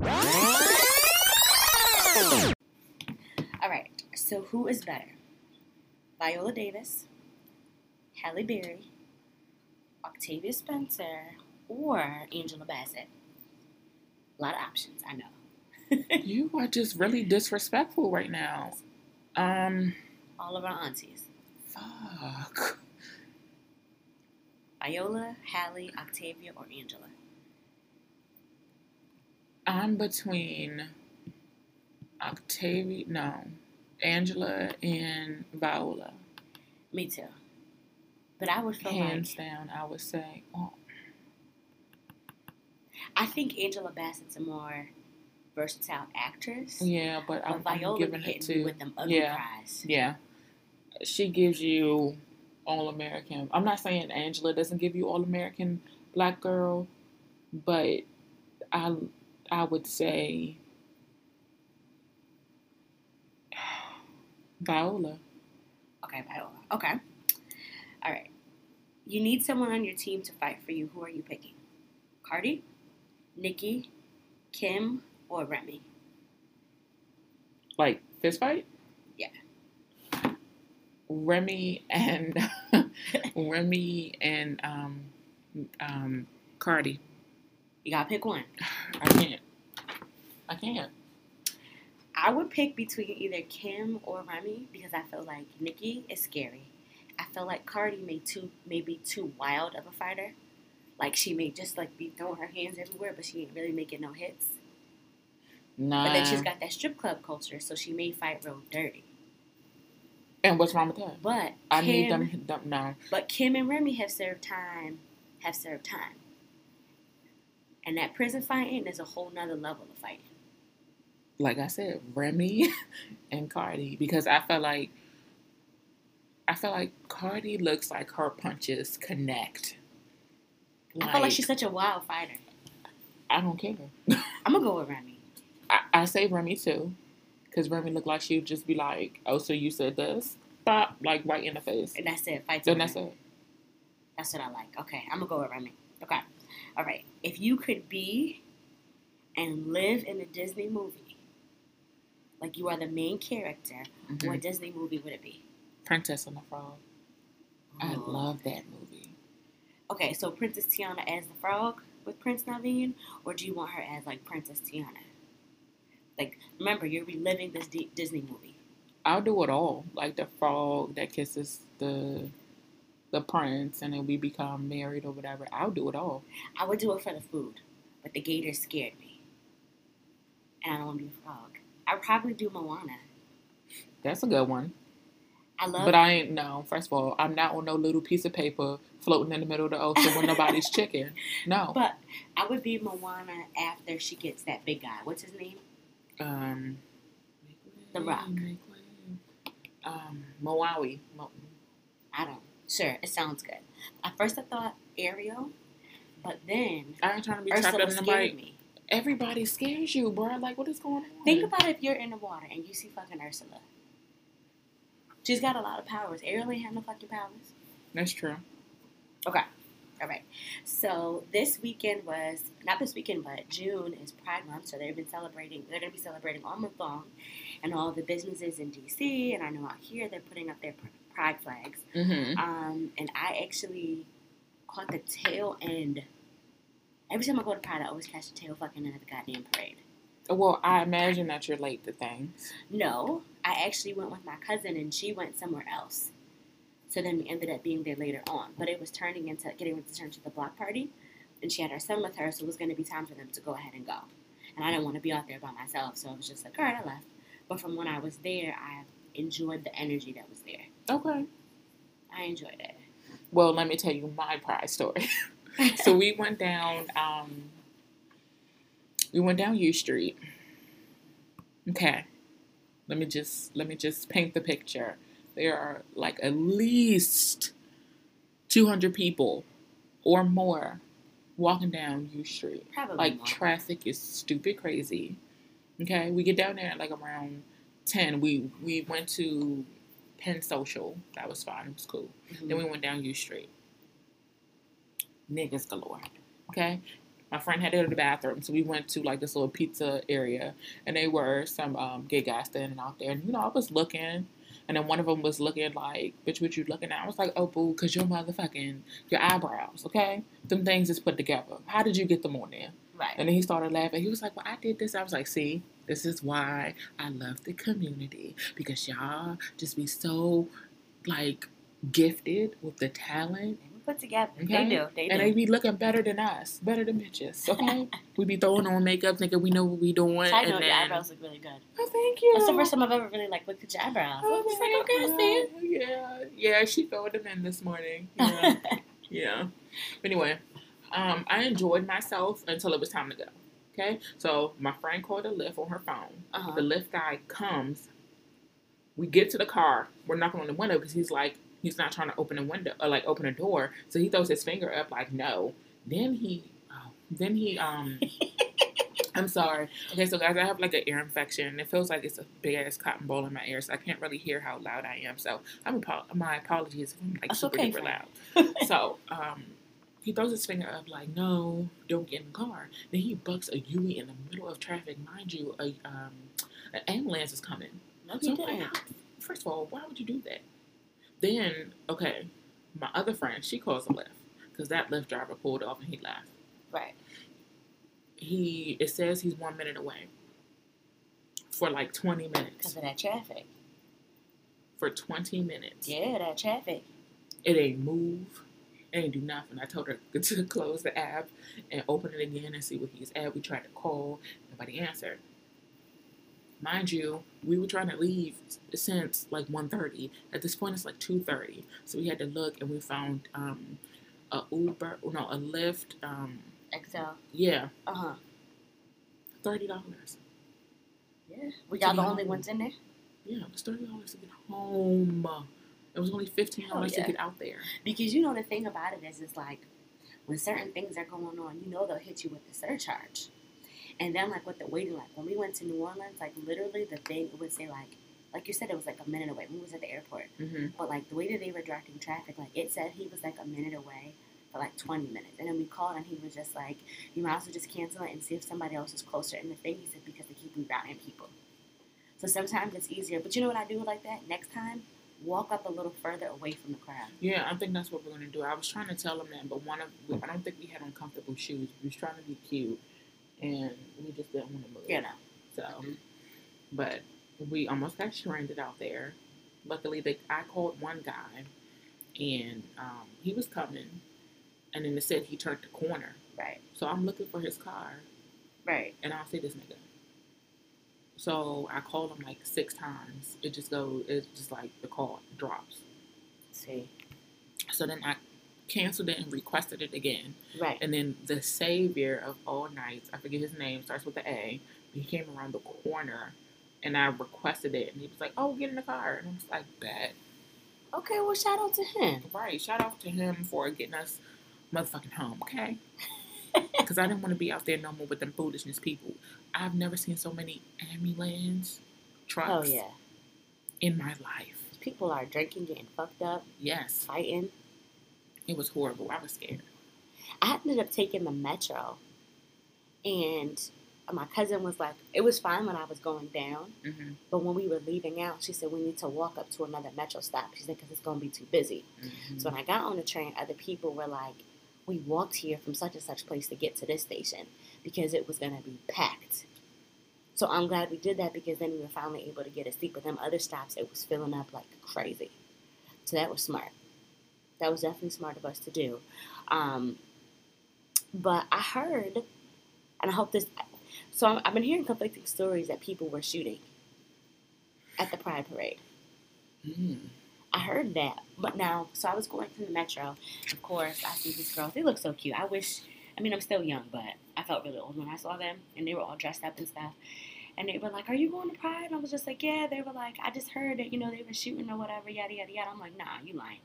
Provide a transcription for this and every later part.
All right. So who is better? Viola Davis, Halle Berry, Octavia Spencer, or Angela Bassett? A lot of options, I know. you are just really disrespectful right now. Um, All of our aunties. fuck. Viola, Halle, Octavia, or Angela? I'm between Octavia, no, Angela and Viola. Me too. But I would feel Hands like down, I would say. Oh, I think Angela Bassett's a more versatile actress. yeah, but I'm, But I'm Viola giving it to with them ugly yeah. cries. Yeah. She gives you all American. I'm not saying Angela doesn't give you all American black girl, but I I would say Viola. Okay, Viola. Okay. All right. You need someone on your team to fight for you. Who are you picking? Cardi, Nikki, Kim, or Remy? Like fist fight? Yeah. Remy and Remy and um um Cardi. You gotta pick one. I can't. I can't. I would pick between either Kim or Remy because I feel like Nikki is scary. I feel like Cardi may too may be too wild of a fighter. Like she may just like be throwing her hands everywhere, but she ain't really making no hits. Nah. But then she's got that strip club culture, so she may fight real dirty. and what's wrong with that? But I Kim, need them, them no. But Kim and Remy have served time, have served time. And that prison fighting is a whole nother level of fighting. Like I said, Remy and Cardi because I felt like I feel like Cardi looks like her punches connect. I feel like she's such a wild fighter. I don't care. I'm gonna go with Remy. I, I say Remy too, because Remy looked like she'd just be like, "Oh, so you said this?" Stop, like right in the face. And that's it. Fight Then that's it. That's what I like. Okay, I'm gonna go with Remy. Okay. All right. If you could be and live in a Disney movie, like you are the main character, Mhm. what Disney movie would it be? Princess and the Frog. I Oh. love that movie. Okay, so Princess Tiana as the frog with Prince Naveen, or do you want her as like Princess Tiana? Like, remember, you're reliving this D- Disney movie. I'll do it all, like the frog that kisses the the prince, and then we become married or whatever. I'll do it all. I would do it for the food, but the gator scared me, and I don't want to be a frog. I'd probably do Moana. That's a good one. I love. But I ain't no. First of all, I'm not on no little piece of paper floating in the middle of the ocean with nobody's chicken. No. But I would be Moana after she gets that big guy. What's his name? Um, The Rock. Um, Maui. Mo- I don't. Sure, it sounds good. At first, I thought Ariel, but then I ain't trying to be trapped Ursula in the bite. me. Everybody scares you, bro. Like, what is going on? Think about if you're in the water and you see fucking Ursula. She's got a lot of powers. Ariel ain't have no fucking powers. That's true. Okay. All right. So this weekend was not this weekend, but June is Pride Month. So they've been celebrating. They're going to be celebrating all month long, and all the businesses in DC and I know out here they're putting up their Pride flags. Mm-hmm. Um, and I actually caught the tail end. Every time I go to Pride, I always catch the tail fucking end of the goddamn parade. Well, I imagine that you're late to things. No, I actually went with my cousin and she went somewhere else. So then we ended up being there later on. But it was turning into getting ready to turn to the block party. And she had her son with her, so it was going to be time for them to go ahead and go. And I didn't want to be out there by myself, so I was just like, all right, I left. But from when I was there, I enjoyed the energy that was there. Okay. I enjoyed it. Well, let me tell you my pride story. so we went down. Um, we went down U Street. Okay. Let me just let me just paint the picture. There are like at least two hundred people or more walking down U Street. Probably Like more. traffic is stupid crazy. Okay, we get down there at like around ten. We we went to Penn Social. That was fine. It was cool. Mhm. Then we went down U Street. Niggas galore. Okay? My friend had to go to the bathroom, so we went to like this little pizza area, and they were some um, gay guys standing out there. And you know, I was looking, and then one of them was looking like, "Bitch, what you looking at?" I was like, "Oh, boo, cause your motherfucking your eyebrows, okay? Them things is put together. How did you get them on there?" Right. And then he started laughing. He was like, "Well, I did this." I was like, "See, this is why I love the community because y'all just be so like gifted with the talent." Were put together. Okay. They do. They do. And they be looking better than us, better than bitches. Okay, we be throwing on makeup, thinking we know what we doing, I and know then your eyebrows look really good. oh, thank you. That's the first time I've ever really like looked at your eyebrows. I Oh, was like, okay, I see it. oh, Yeah, yeah. She filled them in this morning. Yeah, yeah. Anyway, um, I enjoyed myself until it was time to go. Okay, so my friend called a Lyft on her phone. uh-huh. The Lyft guy comes. We get to the car. We're knocking on the window because he's like, he's not trying to open a window or like open a door. So he throws his finger up like no. Then he, oh, then he, um, I'm sorry. Okay, so guys, I have like an ear infection. It feels like it's a big ass cotton ball in my ear, so I can't really hear how loud I am. So I'm apo- my apologies if I'm like That's super okay, duper loud. So, um, he throws his finger up like, no, don't get in the car. Then he bucks a Yui in the middle of traffic. Mind you, a um, an ambulance is coming. no, So like, how- first of all, why would you do that? Then, okay, my other friend, she calls a Lyft because that Lyft driver pulled off and he left. Right. He, it says he's one minute away for like 20 minutes. Because minutes. of that traffic. For 20 minutes. Yeah, that traffic. It ain't move. Ain't do nothing. I told her to close the app and open it again and see what he's at. We tried to call, nobody answered. Mind you, we were trying to leave since like 1.30. At this point, it's like 2.30. So we had to look and we found um, a Uber, no, a Lyft. Um, XL. yeah, Uh huh. $30. Yeah. We y'all the only ones in there? Yeah, it was $30 to get home. It was only $15 Hell yeah. to get out there. Because you know the thing about it is, it's like when certain things are going on, you know they'll hit you with the surcharge. And then like with the waiting, like when we went to New Orleans, like literally the thing would say like, like you said, it was like a minute away. We was at the airport, hmm but like the way that they were directing traffic, like it said he was like a minute away for like 20 minutes. And then we called and he was just like, you might as well just cancel it and see if somebody else is closer. And the thing he said, because they keep rerouting people. So sometimes it's easier. But you know what I do like that? Next time, walk up a little further away from the crowd. Yeah, I think that's what we're gonna do. I was trying to tell him that, but one of I don't think we had uncomfortable shoes. We was trying to be cute, and we just didn't want to move. You know. So, but we almost got stranded out there. Luckily, they I called one guy, and um, he was coming, and then it said he turned the corner. Right. So I'm looking for his car, Right. and I see this nigga. So I called him like six times. It just goes. It's just like the call drops. See. So then I canceled it and requested it again. Right. And then the savior of all nights, I forget his name, starts with the A. He came around the corner and I requested it and he was like, Oh, get in the car. And I was like, Bet. Okay, well, shout out to him. Right. Shout out to him for getting us motherfucking home, okay? Because I didn't want to be out there no more with them foolishness people. I've never seen so many ambulance trucks Oh, yeah. in my life. People are drinking, getting fucked up, Yes. fighting. It was horrible. I was scared. I ended up taking the metro, and my cousin was like, it was fine when I was going down, hmm but when we were leaving out, she said, we need to walk up to another metro stop. She said, because it's going to be too busy. hmm So when I got on the train, other people were like, we walked here from such and such place to get to this station because it was going to be packed. So I'm glad we did that because then we were finally able to get a seat. But them other stops, it was filling up like crazy. So that was smart. That was definitely smart of us to do. Um, but I heard, and I hope this. So I'm- I've been hearing conflicting stories that people were shooting at the Pride Parade. Mm. I heard that, but now, so I was going to the metro. Of course, I see these girls. They look so cute. I wish. I mean, I'm still young, but I felt really old when I saw them, and they were all dressed up and stuff. And they were like, "Are you going to Pride?" And I was just like, "Yeah." They were like, "I just heard that you know they were shooting or whatever, yada yada yada." I'm like, "Nah, you lying."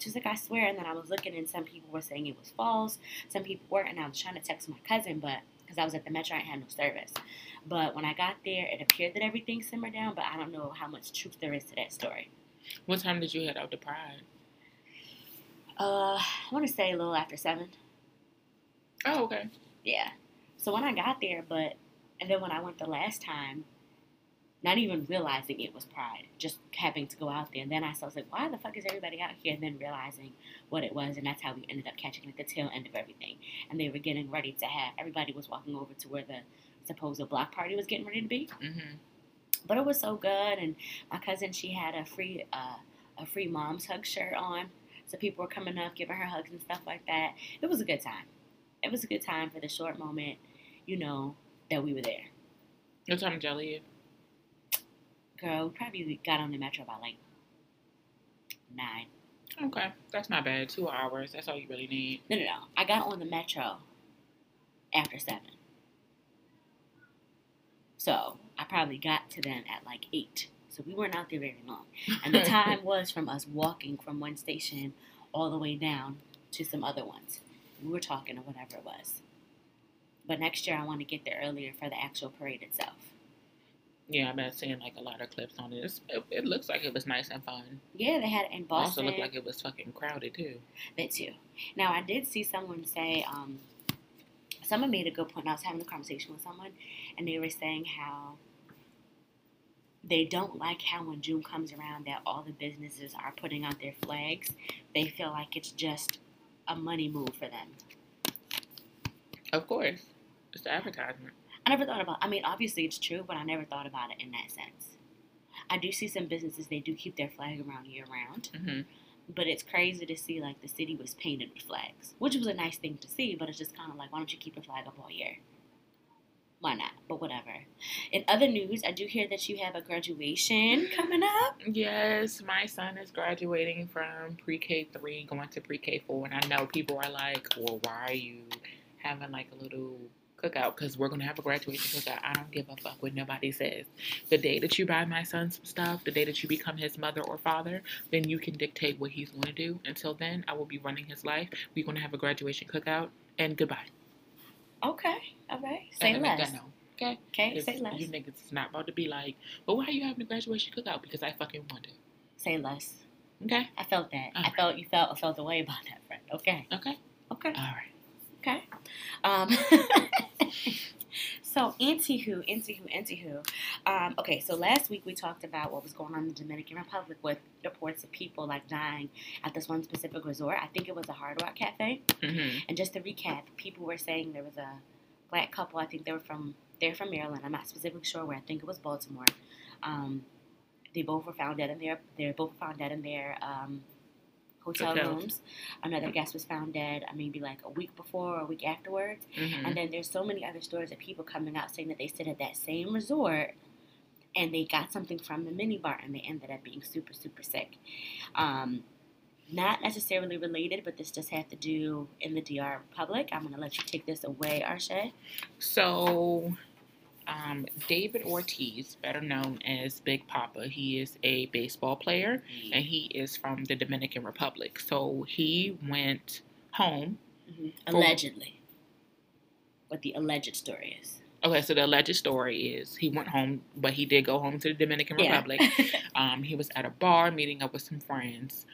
She was like, "I swear." And then I was looking, and some people were saying it was false. Some people weren't, and I was trying to text my cousin, but because I was at the metro, I had no service. But when I got there, it appeared that everything simmered down, but I don't know how much truth there is to that story. What time did you head out to Pride? Uh, I want to say a little after seven. Oh, okay. Yeah. So when I got there, but and then when I went the last time, not even realizing it was Pride, just having to go out there. And then I was like, why the fuck is everybody out here? And then realizing what it was, and that's how we ended up catching like the tail end of everything. And they were getting ready to have everybody was walking over to where the supposed block party was getting ready to be. Mm-hmm. But it was so good, and my cousin she had a free uh, a free mom's hug shirt on, so people were coming up giving her hugs and stuff like that. It was a good time. It was a good time for the short moment, you know, that we were there. What time did y'all leave? Girl, we probably got on the metro by like nine. Okay, that's not bad. Two hours. That's all you really need. No, no, no. I got on the metro after seven. So I probably got to them at like eight. So we weren't out there very long. And the time was from us walking from one station all the way down to some other ones. We were talking or whatever it was. But next year I want to get there earlier for the actual parade itself. Yeah, I've been seeing like a lot of clips on this. It, it looks like it was nice and fun. Yeah, they had it in Boston. Also looked like it was fucking crowded too. That too. Now I did see someone say, um, someone made a good point. I was having a conversation with someone, and they were saying how they don't like how when June comes around that all the businesses are putting out their flags. They feel like it's just a money move for them. Of course, it's the advertisement. I never thought about. I mean, obviously it's true, but I never thought about it in that sense. I do see some businesses they do keep their flag around year round, hmm but it's crazy to see like the city was painted with flags, which was a nice thing to see. But it's just kind of like, why don't you keep your flag up all year? Why not? But whatever. In other news, I do hear that you have a graduation coming up. Yes, my son is graduating from pre-K three, going to pre-K four, and I know people are like, "Well, why are you having like a little cookout? Because we're gonna have a graduation cookout." I don't give a fuck what nobody says. The day that you buy my son some stuff, the day that you become his mother or father, then you can dictate what he's going to do. Until then, I will be running his life. We're gonna have a graduation cookout, and goodbye. Okay. All right. Say And less. that. Okay. Okay. Say less. You niggas is not about to be like, well, why are you having a graduation cookout? Because I fucking want it. Say less. Okay. I felt that. I Alright. felt you felt I felt the way about that, friend. Okay. Okay. Okay. All right. Okay. Um, so, anywho, anywho, anywho. Um, okay, so last week we talked about what was going on in the Dominican Republic with reports of people like dying at this one specific resort. I think it was a Hard Rock Cafe. Mm-hmm. And just to recap, people were saying there was a black couple. I think they were from they're from Maryland. I'm not specifically sure where. I think it was Baltimore. Um, they both were found dead in their. They both found dead in their um, hotel Hotels. rooms. Another guest was found dead. uh, Maybe like a week before or a week afterwards. Mm-hmm. And then there's so many other stories of people coming out saying that they stayed at that same resort and they got something from the minibar and they ended up being super super sick. Um, not necessarily related, but this just had to do in the DR Republic. I'm gonna let you take this away, Arshay. So, um, David Ortiz, better known as Big Papi, he is a baseball player and he is from the Dominican Republic. So he went home. Mhm. Allegedly, what the alleged story is. Okay, so the alleged story is he went home, but he did go home to the Dominican Yeah. Republic. Um, he was at a bar meeting up with some friends.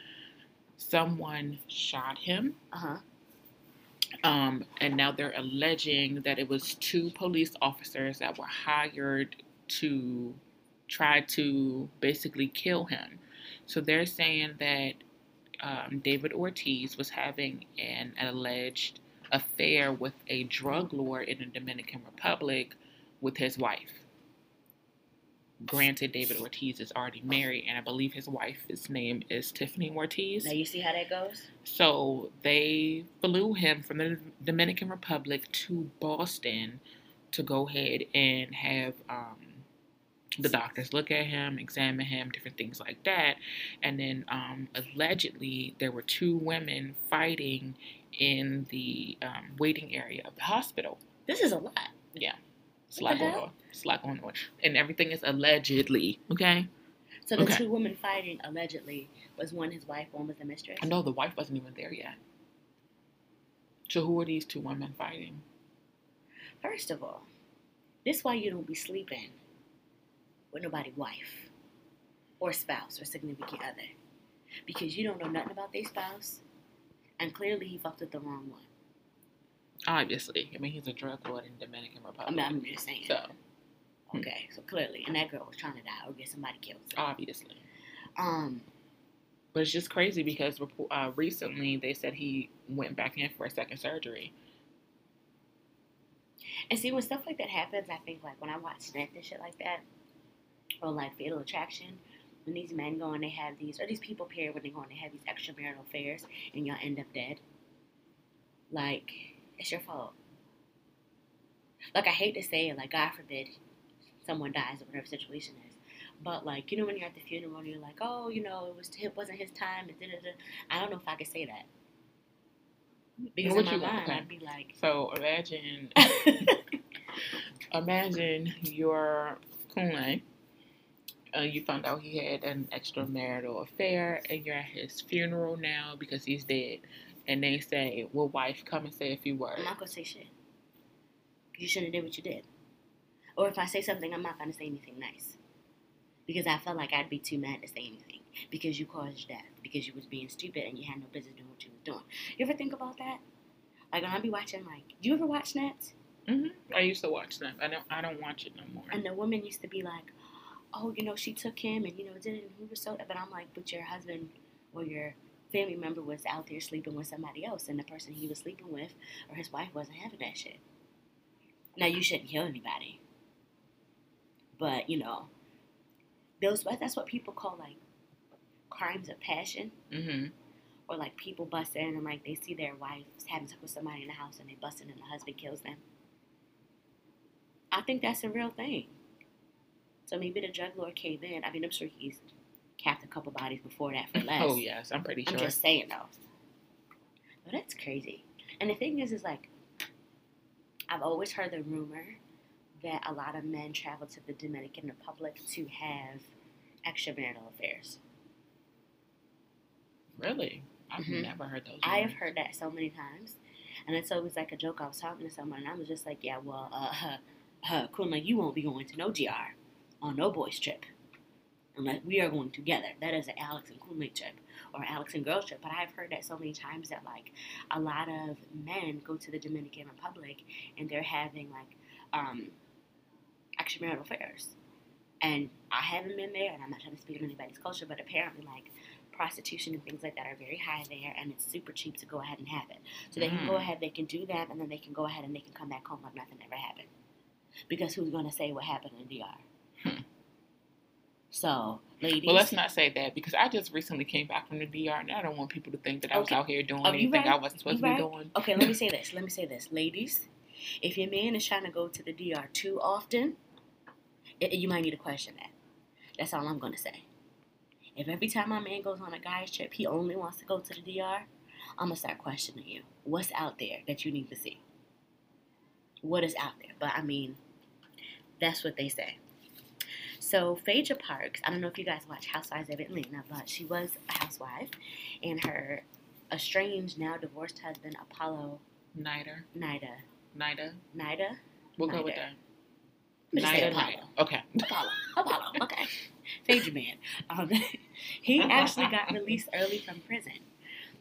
Someone shot him. uh huh. Um, and now they're alleging that it was two police officers that were hired to try to basically kill him. So they're saying that um, David Ortiz was having an alleged affair with a drug lord in the Dominican Republic with his wife. Granted, David Ortiz is already married, and I believe his wife's name is Tiffany Ortiz. Now you see how that goes. So they flew him from the Dominican Republic to Boston to go ahead and have um, the doctors look at him, examine him, different things like that. And then um, allegedly, there were two women fighting in the um, waiting area of the hospital. This is a lot. It's a What lot the going hell? on. Lot going on. And everything is allegedly, okay? So the Okay. two women fighting allegedly was one his wife, one was the mistress. I know the wife wasn't even there yet. So who are these two women fighting? First of all, this why you don't be sleeping with nobody wife or spouse or significant other. Because you don't know nothing about their spouse and clearly he fucked with the wrong one. Obviously, I mean he's a drug lord in the Dominican I Republic. mean, I'm just saying. so Okay, so clearly, and that girl was trying to die or get somebody killed. So, obviously, um, but it's just crazy because uh, recently they said he went back in for a second surgery. and see when stuff like that happens, I think like when I watch Snapped and shit like that, or like Fatal Attraction, when these men go and they have these, or these people period when they go and they have these extramarital affairs, and y'all end up dead. Like it's your fault. Like I hate to say it, like God forbid someone dies or whatever situation is. But like you know when you're at the funeral and you're like, oh, you know, it was it wasn't his time and da da da. I don't know if I could say that because in my mind Okay. I'd be like, So imagine, imagine your Kunle. Uh, you found out he had an extramarital affair, and you're at his funeral now because he's dead. And they say, "Will wife come and say a few words?" I'm not gonna say shit. You shouldn't have did what you did. Or if I say something, I'm not gonna say anything nice. Because I felt like I'd be too mad to say anything. Because you caused death. Because you was being stupid and you had no business doing what you was doing. You ever think about that? Like when I be watching, like, do you ever watch Snaps? hmm I used to watch them. I don't. I don't watch it no more. And the woman used to be like, oh, you know, she took him and, you know, did it and he was so. But I'm like, but your husband or your family member was out there sleeping with somebody else and the person he was sleeping with or his wife wasn't having that shit. Now, you shouldn't kill anybody. But, you know, those that's what people call like crimes of passion. hmm Or like people bust in and like they see their wife having sex with somebody in the house and they bust in and the husband kills them. I think that's a real thing. So maybe the drug lord came in. I mean, I'm sure he's capped a couple bodies before that for less. Oh yes, I'm pretty sure. I'm just saying though. But that's crazy. And the thing is, is like, I've always heard the rumor that a lot of men travel to the Dominican Republic to have extramarital affairs. Really, I've Mhm. never heard those. I have heard that so many times, and it's always like a joke. I was talking to someone, and I was just like, "Yeah, well, uh, uh, Kunle, you won't be going to no DR on no boys trip unless we are going together. That is an Alex and Kunle trip or Alex and girls trip." But I've heard that so many times that like a lot of men go to the Dominican Republic and they're having like um, extramarital affairs. And I haven't been there, and I'm not trying to speak on anybody's culture, but apparently, like prostitution and things like that are very high there, and it's super cheap to go ahead and have it. So they can go Mm. ahead, they can do that, and then they can go ahead and they can come back home like nothing ever happened. Because who's going to say what happened in DR? So, ladies. Well, let's not say that because I just recently came back from the DR, and I don't want people to think that I was Okay. out here doing Oh, anything right. I wasn't supposed You to be doing. Okay, let me say this. Let me say this. Ladies, if your man is trying to go to the DR too often, it, you might need to question that. That's all I'm going to say. If every time my man goes on a guy's trip, he only wants to go to the DR, I'm going to start questioning you. What's out there that you need to see? What is out there? But I mean, that's what they say. So Phaedra Parks, I don't know if you guys watch Housewives of Atlanta, but she was a housewife, and her estranged, now divorced husband Apollo Nida, Nida. Nida. Nida? We'll go with that. Let's just say Nida, Apollo. Okay. Apollo. Apollo. Okay. Phaedra man. Um, he actually got released early from prison.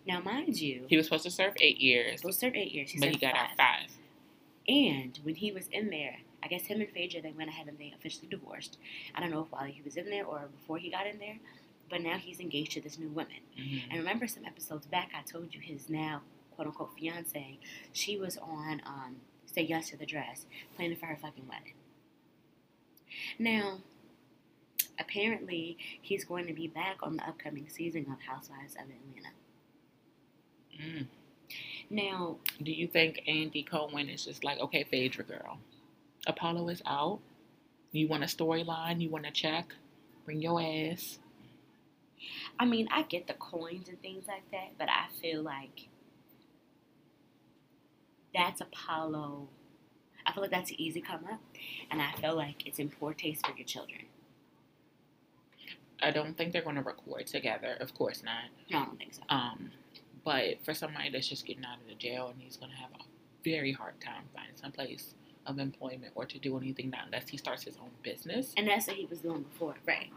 Now, mind you, He was supposed to serve eight he years, was served eight years. He but he got five. out five. And when he was in there, I guess him and Phaedra, they went ahead and they officially divorced. I don't know if while he was in there or before he got in there, but now he's engaged to this new woman. Mhm. And remember some episodes back, I told you his now quote unquote fiance, she was on um, Say Yes to the Dress, planning for her fucking wedding. Now, apparently, he's going to be back on the upcoming season of Housewives of Atlanta. Mm. Now, Do you think Andy Cohen is just like, okay, Phaedra girl, Apollo is out. You want a storyline? You want to check? Bring your ass. I mean, I get the coins and things like that, but I feel like that's Apollo. I feel like that's an easy come up, and I feel like it's in poor taste for your children. I don't think they're going to record together. Of course not. No, I don't think so. Um, but for somebody that's just getting out of the jail and he's going to have a very hard time finding some place of employment or to do anything not unless he starts his own business. And that's what he was doing before, right?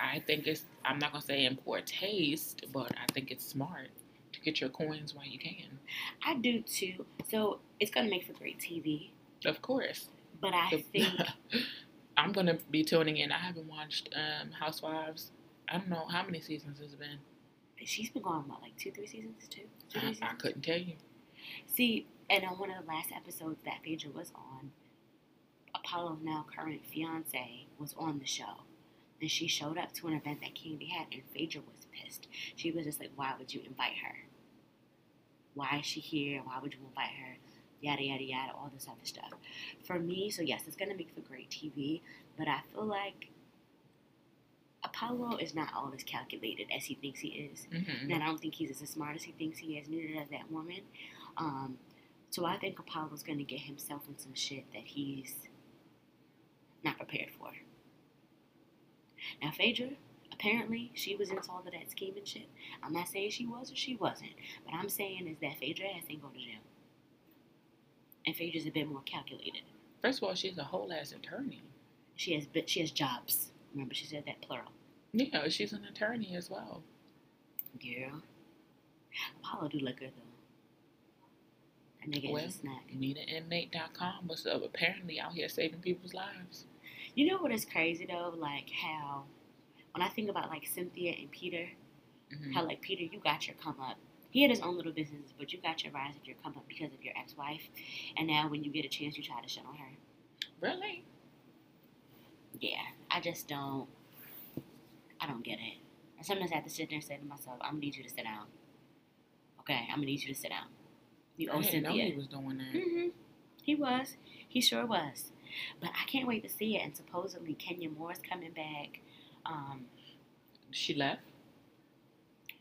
I think it's I'm not gonna say in poor taste, but I think it's smart to get your coins while you can. I do too. So it's gonna make for great TV. Of course. But I think I'm gonna be tuning in. I haven't watched um, Housewives. I don't know how many seasons it's been. she's been going what, like two, three seasons, two, two I, three seasons. I couldn't tell you. See, and on one of the last episodes that Phaedra was on, Apollo's now current fiance was on the show. And she showed up to an event that Kandi had, and Phaedra was pissed. She was just like, Why would you invite her? Why is she here? Why would you invite her? Yada, yada, yada, all this other stuff. For me, so yes, it's going to make for great TV, but I feel like Apollo is not all as calculated as he thinks he is. Mm-hmm. And I don't think he's as smart as he thinks he is, neither does that woman. Um, so I think Apollo's going to get himself in some shit that he's not prepared for. Now, Phaedra, apparently, she was into all of that scheming shit. I'm not saying she was or she wasn't, but I'm saying is that Phaedra ass ain't go to jail. And Phaedra's a bit more calculated. First of all, she's a whole ass attorney. She has but she has jobs. Remember, she said that plural. Yeah, she's an attorney as well. Girl, Apollo do look good though. That nigga Well, is a snack. MeetAnInmate.com was uh, apparently out here saving people's lives. You know what is crazy though? Like how when I think about like Cynthia and Peter, Mhm. how like Peter, you got your come up. He had his own little business, but you got your rise of your come up because of your ex wife. And now when you get a chance you try to shit on her. Really? Yeah. I just don't I don't get it. And sometimes I have to sit there and say to myself, I'm gonna need you to sit down. Okay, I'm gonna need you to sit down. You I owe know Cynthia. he was doing that. hmm He was. He sure was. But I can't wait to see it. And supposedly Kenya Moore's coming back. Um, She left.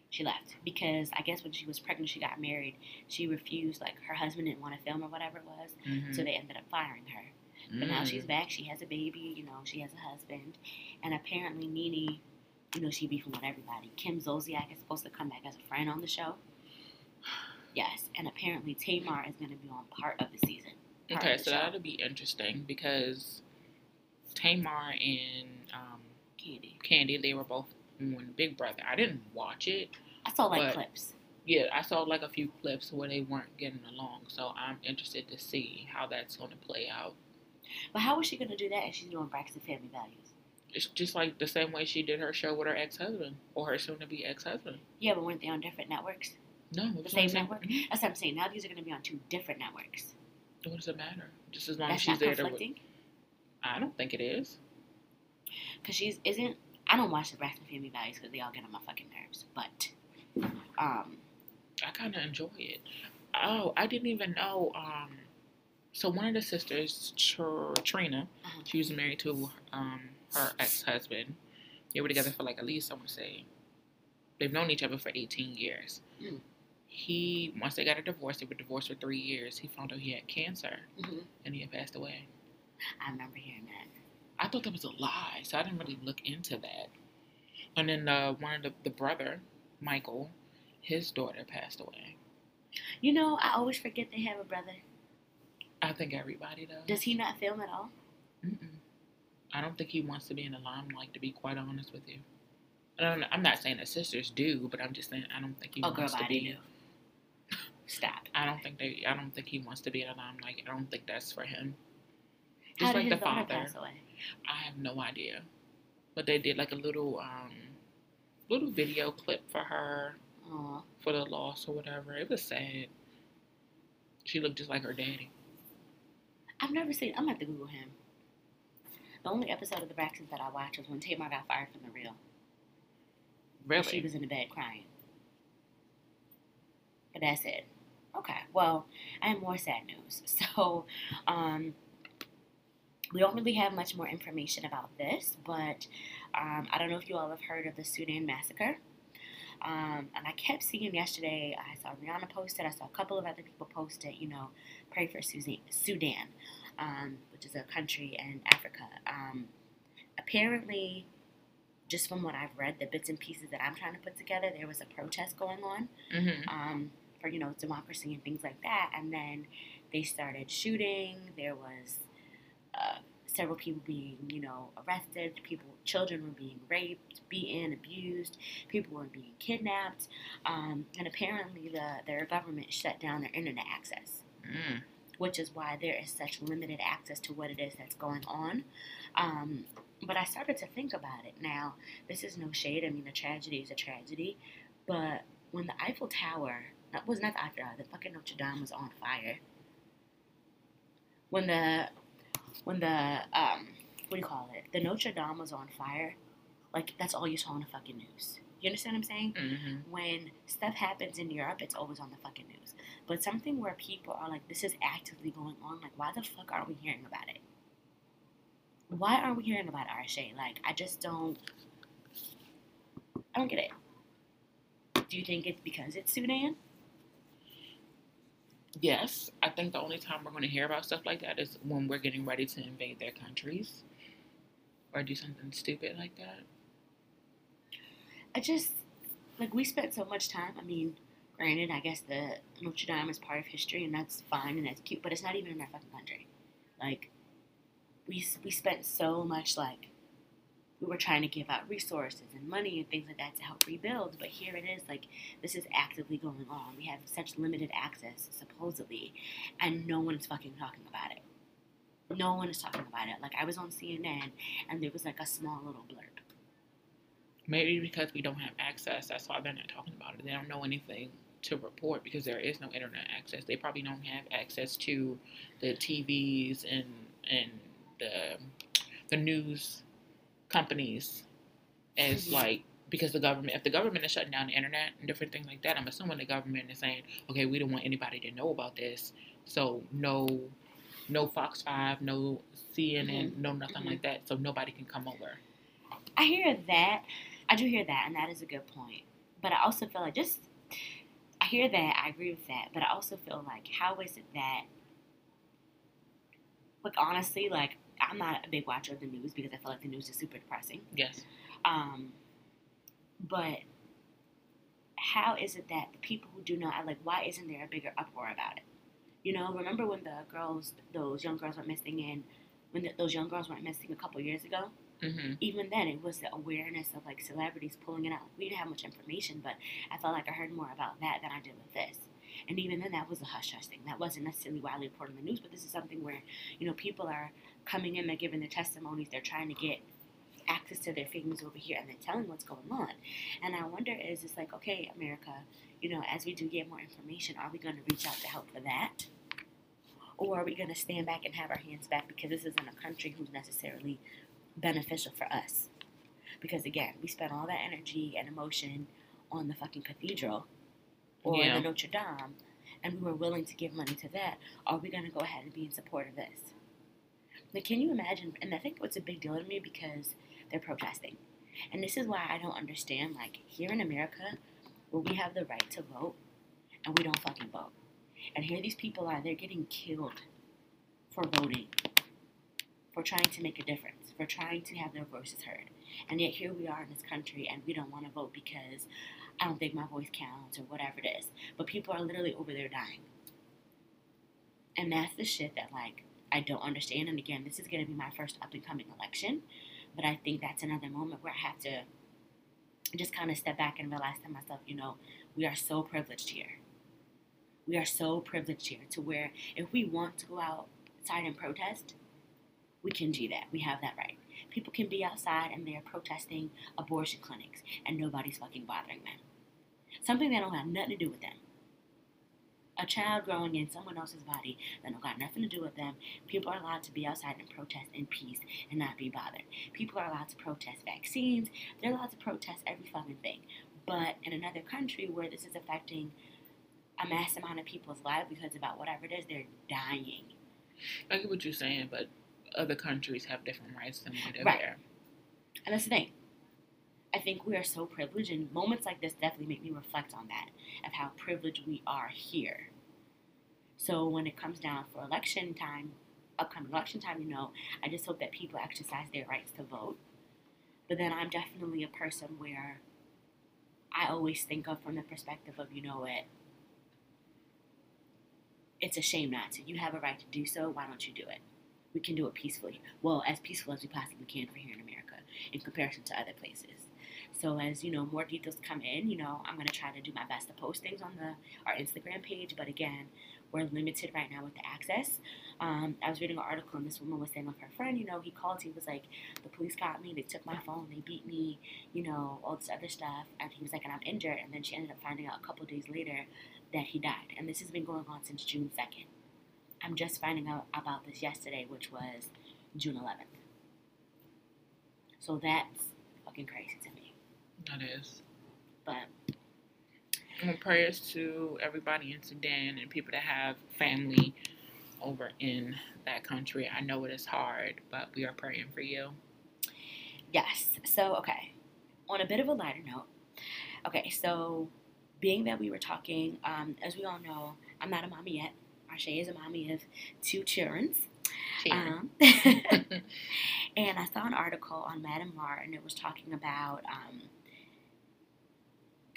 she left because I guess when she was pregnant, she got married. She refused, like her husband didn't want to film or whatever it was, Mhm. so they ended up firing her. But now Mm. she's back. She has a baby. You know, she has a husband, and apparently Nene, you know, she beefing with everybody. Kim Zolciak is supposed to come back as a friend on the show. Yes, and apparently Tamar is going to be on part of the season. Okay, the so show. that'll be interesting because Tamar and um, Kandi. Kandi, they were both on Big Brother. I didn't watch it. I saw like clips. Yeah, I saw like a few clips where they weren't getting along, so I'm interested to see how that's going to play out. But how is she going to do that if she's doing Braxton Family Values? It's just like the same way she did her show with her ex husband or her soon to be ex husband. Yeah, but weren't they on different networks? No, The same network? That's what I'm saying. Now these are going to be on two different networks. What does it matter? Just as long as she's there to. conflicting. I don't think it is. Because she's isn't. I don't watch the Rest Braxton Family Values because they all get on my fucking nerves. But, um, I kind of enjoy it. Oh, I didn't even know. Um, so one of the sisters, Tr- Trina, Uh-huh. she was married to um her ex husband. They were together for like at least I want to say they've known each other for eighteen years. Mm. He once they got a divorce, they were divorced for three years. He found out he had cancer mhm. and he had passed away. I remember hearing that. I thought that was a lie, so I didn't really look into that. And then uh, one of the, the brother, Michael, his daughter passed away. You know, I always forget they have a brother. I think everybody does. Does he not film at all? Mm-mm. I don't think he wants to be in the limelight. To be quite honest with you, I don't. I'm not saying that sisters do, but I'm just saying I don't think he Oh, girl, wants to I be. do. Stop. I don't think they. I don't think he wants to be in the limelight. I don't think that's for him. How Just did like the father. pass away? I have no idea, but they did like a little um, little video clip for her Aw. for the loss or whatever. It was sad. She looked just like her daddy. I've never seen. I'm gonna have to Google him. The only episode of the Braxtons that I watched was when Tamar got fired from the Real. Really? She was in the bed crying. But that's it. Okay. Well, I have more sad news. So, um, we don't really have much more information about this, but um, I don't know if you all have heard of the Sudan massacre. Um, and I kept seeing yesterday, I saw Rihanna post it, I saw a couple of other people post it, you know, pray for Sudan, Sudan um, which is a country in Africa. Um, apparently, just from what I've read, the bits and pieces that I'm trying to put together, there was a protest going on Mm-hmm. For you know democracy and things like that, and then they started shooting. There was uh, several people being, you know, arrested, people, children were being raped, beaten, abused, people were being kidnapped, um, and apparently the their government shut down their internet access, Mm. which is why there is such limited access to what it is that's going on. Um, but I started to think about it. Now, this is no shade. I mean, a tragedy is a tragedy, but when the Eiffel Tower, that was not the Eiffel the fucking Notre Dame was on fire. When the when the um what do you call it? The Notre Dame was on fire. Like that's all you saw on the fucking news. You understand what I'm saying? hmm When stuff happens in Europe, it's always on the fucking news. But something where people are like, this is actively going on. Like, why the fuck aren't we hearing about it? Why aren't we hearing about shit? Like, I just don't. I don't get it. Do you think it's because it's Sudan? Yes, I think the only time we're going to hear about stuff like that is when we're getting ready to invade their countries or do something stupid like that. I just like we spent so much time. I mean, granted, I guess the Notre Dame is part of history, and that's fine and that's cute, but it's not even in our fucking country. Like, we we spent so much like we were trying to give out resources and money and things like that to help rebuild, but here it is like this is actively going on. We have such limited access, supposedly, and no one is fucking talking about it. No one is talking about it. Like I was on CNN, and there was like a small little blurb. Maybe because we don't have access, that's why they're not talking about it. They don't know anything to report because there is no internet access. They probably don't have access to the TVs and and the the news companies as like because the government if the government is shutting down the internet and different things like that, I'm assuming the government is saying, okay, we don't want anybody to know about this, so no no Fox Five, no CNN, no nothing Mhm. like that, so nobody can come over. I hear that. I do hear that, and that is a good point. But I also feel like just, I hear that. I agree with that. But I also feel like, how is it that, like, honestly, like, I'm not a big watcher of the news because I feel like the news is super depressing. Yes. Um, but how is it that the people who do not, like, why isn't there a bigger uproar about it? You know, remember when the girls, those young girls went missing in, when the, those young girls went missing a couple years ago? hmm even then it was the awareness of like celebrities pulling it out. We didn't have much information, but I felt like I heard more about that than I did with this. And even then, that was a hush hush thing. That wasn't necessarily widely reported in the news, but this is something where you know people are coming in, they're giving their testimonies, they're trying to get access to their things over here, and they're telling what's going on. And I wonder, is it's like okay, America, you know, as we do get more information, are we going to reach out to help for that? Or are we going to stand back and have our hands back because this isn't a country who's necessarily beneficial for us. Because again, we spent all that energy and emotion on the fucking cathedral or Yeah. the Notre Dame, and we were willing to give money to that. Are we going to go ahead and be in support of this? Like, can you imagine? And I think it's a big deal to me because they're protesting. And this is why I don't understand, like, here in America, where we have the right to vote, and we don't fucking vote. And here these people are, they're getting killed for voting for trying to make a difference, for trying to have their voices heard. And yet here we are in this country and we don't want to vote because I don't think my voice counts or whatever it is. But people are literally over there dying. And that's the shit that like I don't understand. And again, this is gonna be my first up and coming election. But I think that's another moment where I have to just kind of step back and realize to myself, you know, we are so privileged here. We are so privileged here to where if we want to go outside and protest, we can do that. We have that right. People can be outside and they're protesting abortion clinics and nobody's fucking bothering them. Something that don't have nothing to do with them. A child growing in someone else's body that don't got nothing to do with them. People are allowed to be outside and protest in peace and not be bothered. People are allowed to protest vaccines. They're allowed to protest every fucking thing. But in another country where this is affecting a mass amount of people's livelihoods about whatever it is, they're dying. I get what you're saying, but other countries have different rights than we do Right. here. And that's the thing. I think we are so privileged, and moments like this definitely make me reflect on that, of how privileged we are here. So when it comes down for election time, upcoming election time, you know, I just hope that people exercise their rights to vote. But then I'm definitely a person where I always think of from the perspective of, you know what, it's a shame not to. You have a right to do so. Why don't you do it? we can do it peacefully. Well, as peaceful as we possibly can for here in America in comparison to other places. So as you know, more details come in. You know, I'm gonna try to do my best to post things on the our Instagram page. But again, we're limited right now with the access. Um, I was reading an article and this woman was saying with her friend, you know, he called, he was like, the police got me, they took my phone, they beat me, you know, all this other stuff. And he was like, and I'm injured. And then she ended up finding out a couple days later that he died. And this has been going on since June 2nd. I'm just finding out about this yesterday, which was June 11th. So that's fucking crazy That is. But And prayers to everybody in Sudan and people that have family over in that country. I know it is hard, but we are praying for you. Yes. So, okay. On a bit of a lighter note, okay, so being that we were talking, um, as we all know, I'm not a mommy yet. Marsha is a mommy of two children. Um, and I saw an article on Madame Noire, and it was talking about um,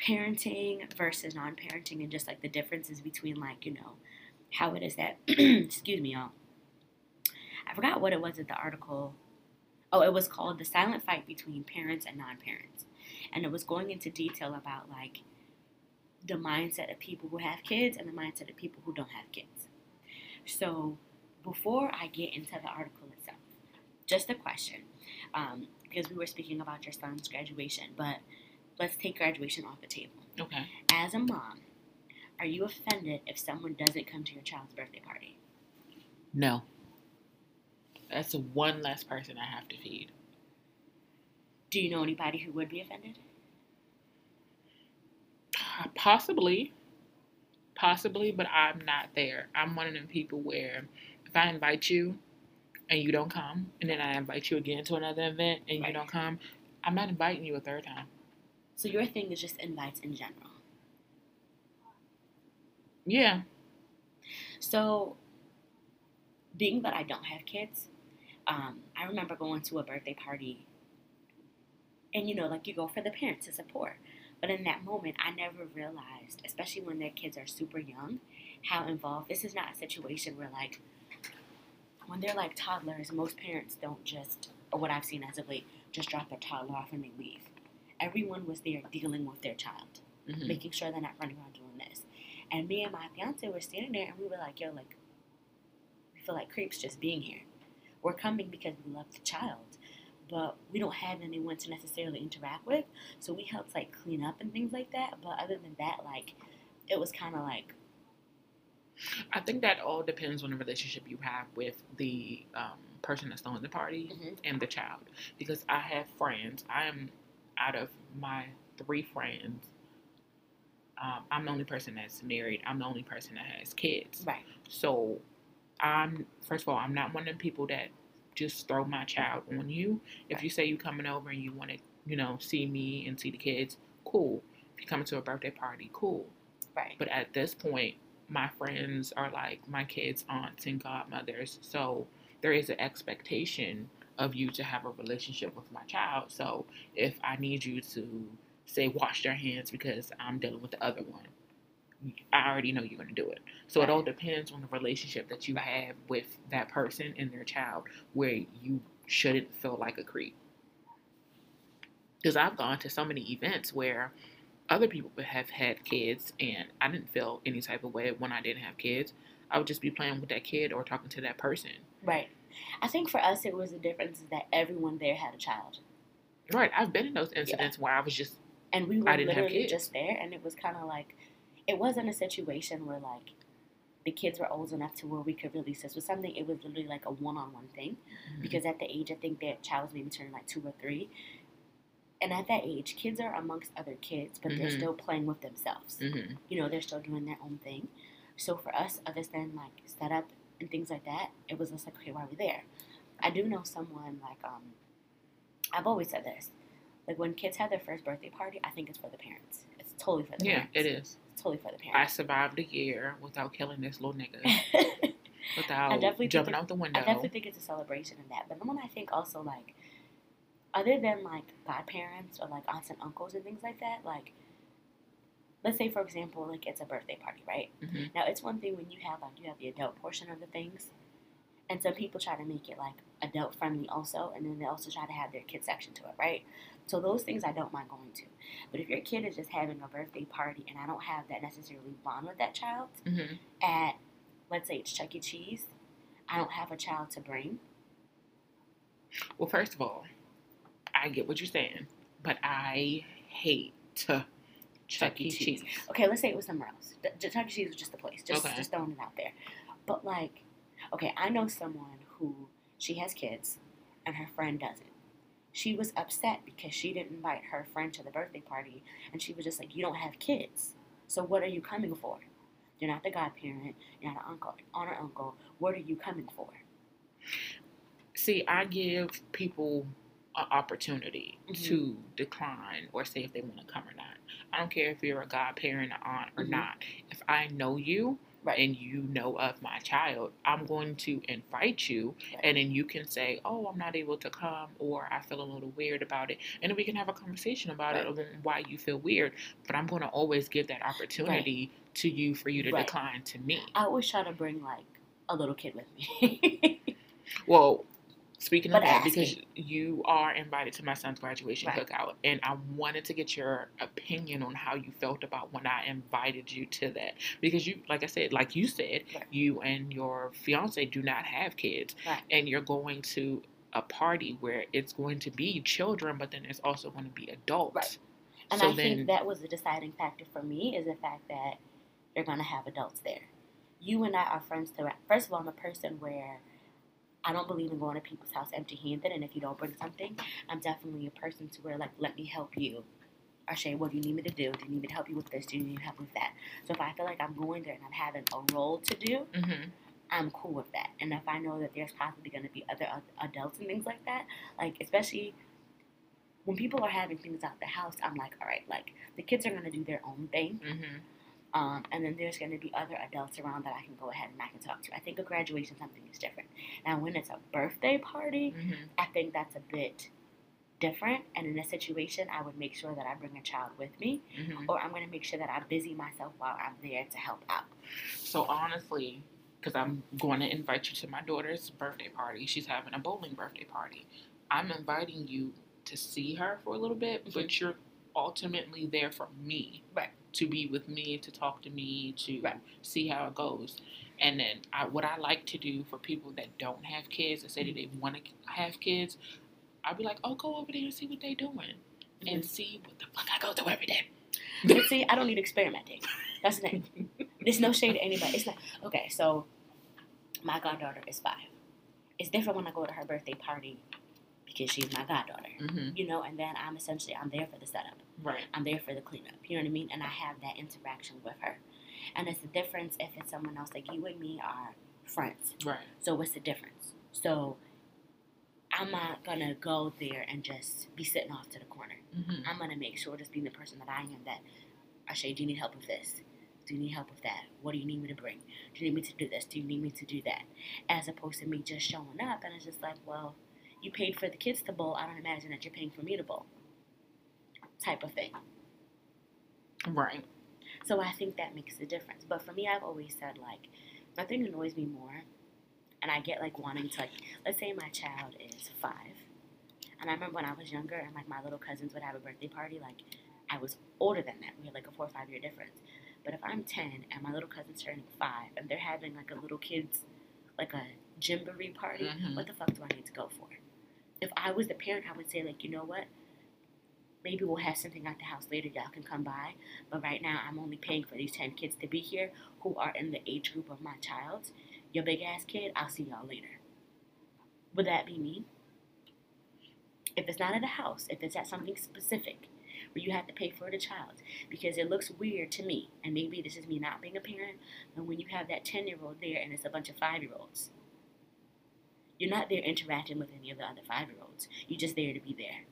parenting versus non parenting and just like the differences between, like, you know, how it is that, excuse me, y'all. I forgot what it was at the article. Oh, it was called The Silent Fight Between Parents and Non Parents. And it was going into detail about like the mindset of people who have kids and the mindset of people who don't have kids. So, before I get into the article itself, just a question, um, because we were speaking about your son's graduation, but let's take graduation off the table. okay. As a mom, are you offended if someone doesn't come to your child's birthday party? No. That's one less person I have to feed. Do you know anybody who would be offended? Uh, possibly. Possibly, but I'm not there. I'm one of them people where if I invite you and you don't come, and then I invite you again to another event and you don't come, I'm not inviting you a third time. So your thing is just invites in general. Yeah. So, being that I don't have kids, um, I remember going to a birthday party, and you know, like you go for the parents to support. But in that moment, I never realized, especially when their kids are super young, how involved. This is not a situation where, like, when they're like toddlers, most parents don't just, or what I've seen as of late, just drop their toddler off and they leave. Everyone was there dealing with their child Mhm. making sure they're not running around doing this. And me and my fiance were standing there and we were like, yo, like, we feel like creeps just being here. We're coming because we love the child, but we don't have anyone to necessarily interact with. So we helped like clean up and things like that. But other than that, like, it was kind of like, I think that all depends on the relationship you have with the um, person that's throwing the party Mhm. and the child. Because I have friends. I am out of my three friends. Um, I'm the only person that's married. I'm the only person that has kids. right, So I'm first of all, I'm not one of the people that just throw my child on you. If Right. you say you're coming over and you want to, you know, see me and see the kids, cool. If you're coming to a birthday party, cool. right, But at this point, my friends are like my kids' aunts and godmothers. So there is an expectation of you to have a relationship with my child. So if I need you to say wash their hands because I'm dealing with the other one, I already know you're going to do it. So it all depends on the relationship that you have with that person and their child where you shouldn't feel like a creep. Because I've gone to so many events where other people have had kids and I didn't feel any type of way when I didn't have kids. I would just be playing with that kid or talking to that person. right. I think for us, it was the difference is that everyone there had a child. Right. I've been in those incidents where I was just and we were I didn't have literally kids. just there and it was kind of like it wasn't a situation where like the kids were old enough to where we could really assist with something it was literally like a one-on-one thing because at the age i think their child was maybe turning like two or three and at that age kids are amongst other kids but they're Mhm. still playing with themselves hmm you know they're still doing their own thing so for us other than like setup and things like that it was just like okay why are we there i do know someone like um i've always said this like when kids have their first birthday party i think it's for the parents it's totally for the yeah, parents it is. it's totally for the parents. I survived a year without killing this little nigga, I without definitely jumping out the window. I definitely think it's a celebration of that. But then when I think also like, other than like godparents or like aunts and uncles and things like that, like, let's say for example, like it's a birthday party, right? Mhm. Now it's one thing when you have like you have the adult portion of the things, And some people try to make it like adult friendly also, and then they also try to have their kid section to it, right? So those things I don't mind going to. But if your kid is just having a birthday party and I don't have that necessarily bond with that child Mm-hmm. at, let's say it's Chuck E. Cheese, I don't have a child to bring. Well, first of all, I get what you're saying, but I hate Chuck, Chuck E. E. Cheese. Okay, let's say it was somewhere else. Chuck E. Cheese was just the place. Just, Okay. just throwing it out there. But like, okay, I know someone who she has kids, and her friend doesn't. She was upset because she didn't invite her friend to the birthday party, and she was just like, "You don't have kids, so what are you coming for? You're not the godparent. You're not an uncle, aunt or uncle. What are you coming for?" See, I give people an opportunity Mhm. to decline or say if they want to come or not. I don't care if you're a godparent, an aunt, or Mhm. not. If I know you Right. and you know of my child, I'm going to invite you, Right. and then you can say, "Oh, I'm not able to come," or "I feel a little weird about it," and then we can have a conversation about it Right. and why you feel weird. But I'm going to always give that opportunity to you for you to decline to me. I always try to bring like a little kid with me. Well, speaking But of that, because you are invited to my son's graduation Right. cookout, and I wanted to get your opinion on how you felt about when I invited you to that. Because you, like I said, like you said, Right. you and your fiance do not have kids, Right. and you're going to a party where it's going to be children, but then it's also going to be adults. And so I then, think that was the deciding factor for me is the fact that you're going to have adults there. You and I are friends to. First of all, I'm a person where I don't believe in going to people's house empty-handed, and if you don't bring something, I'm definitely a person to where like, let me help you. Or say, what do you need me to do? Do you need me to help you with this? Do you need help with that? So if I feel like I'm going there and I'm having a role to do, Mhm. I'm cool with that. And if I know that there's possibly going to be other adults and things like that, like especially when people are having things out the house, I'm like, all right, like the kids are going to do their own thing, Mhm. Um, and then there's going to be other adults around that I can go ahead and I can talk to. I think a graduation something is different. Now, when it's a birthday party, Mhm. I think that's a bit different. And in a situation, I would make sure that I bring a child with me, Mhm. or I'm going to make sure that I busy myself while I'm there to help out. So honestly, because I'm going to invite you to my daughter's birthday party. She's having a bowling birthday party. I'm inviting you to see her for a little bit, but you're ultimately there for me. Mm-hmm. Right. To be with me, to talk to me, to Right. see how it goes. And then I, what I like to do for people that don't have kids and say that mm-hmm. they want to have kids, I'd be like, oh, go over there and see what they're doing. And mm-hmm. see what the fuck I go through every day. But see, I don't need experimenting. That's the thing. There's no shade to anybody. It's not okay. So, my goddaughter is five. It's different when I go to her birthday party because she's my goddaughter, hmm you know. And then I'm essentially I'm there for the setup. Right. I'm there for the cleanup. You know what I mean? And I have that interaction with her. And it's the difference if it's someone else. Like you and me are friends. Right. So what's the difference? So I'm not gonna go there and just be sitting off to the corner. hmm I'm gonna make sure, just being the person that I am, that Ashay, do you need help with this? Do you need help with that? What do you need me to bring? Do you need me to do this? Do you need me to do that? As opposed to me just showing up and it's just like, well, you paid for the kids to bowl. I don't imagine that you're paying for me to bowl. Type of thing. Right. So I think that makes a difference. But for me, I've always said like nothing annoys me more, and I get like wanting to like let's say my child is five, and I remember when I was younger and like my little cousins would have a birthday party. Like I was older than that. We had like a four or five year difference. But if I'm ten and my little cousin's turning five and they're having like a little kids like a jamboree party, Mhm. what the fuck do I need to go for? If I was the parent, I would say like you know what. Maybe we'll have something at the house later. Y'all can come by. But right now, I'm only paying for these 10 kids to be here who are in the age group of my child. Your big ass kid, I'll see y'all later. Would that be me? If it's not at a house, if it's at something specific where you have to pay for the child, because it looks weird to me, and maybe this is me not being a parent, but when you have that 10 year old there and it's a bunch of five year olds, you're not there interacting with any of the other five year olds. You're just there to be there.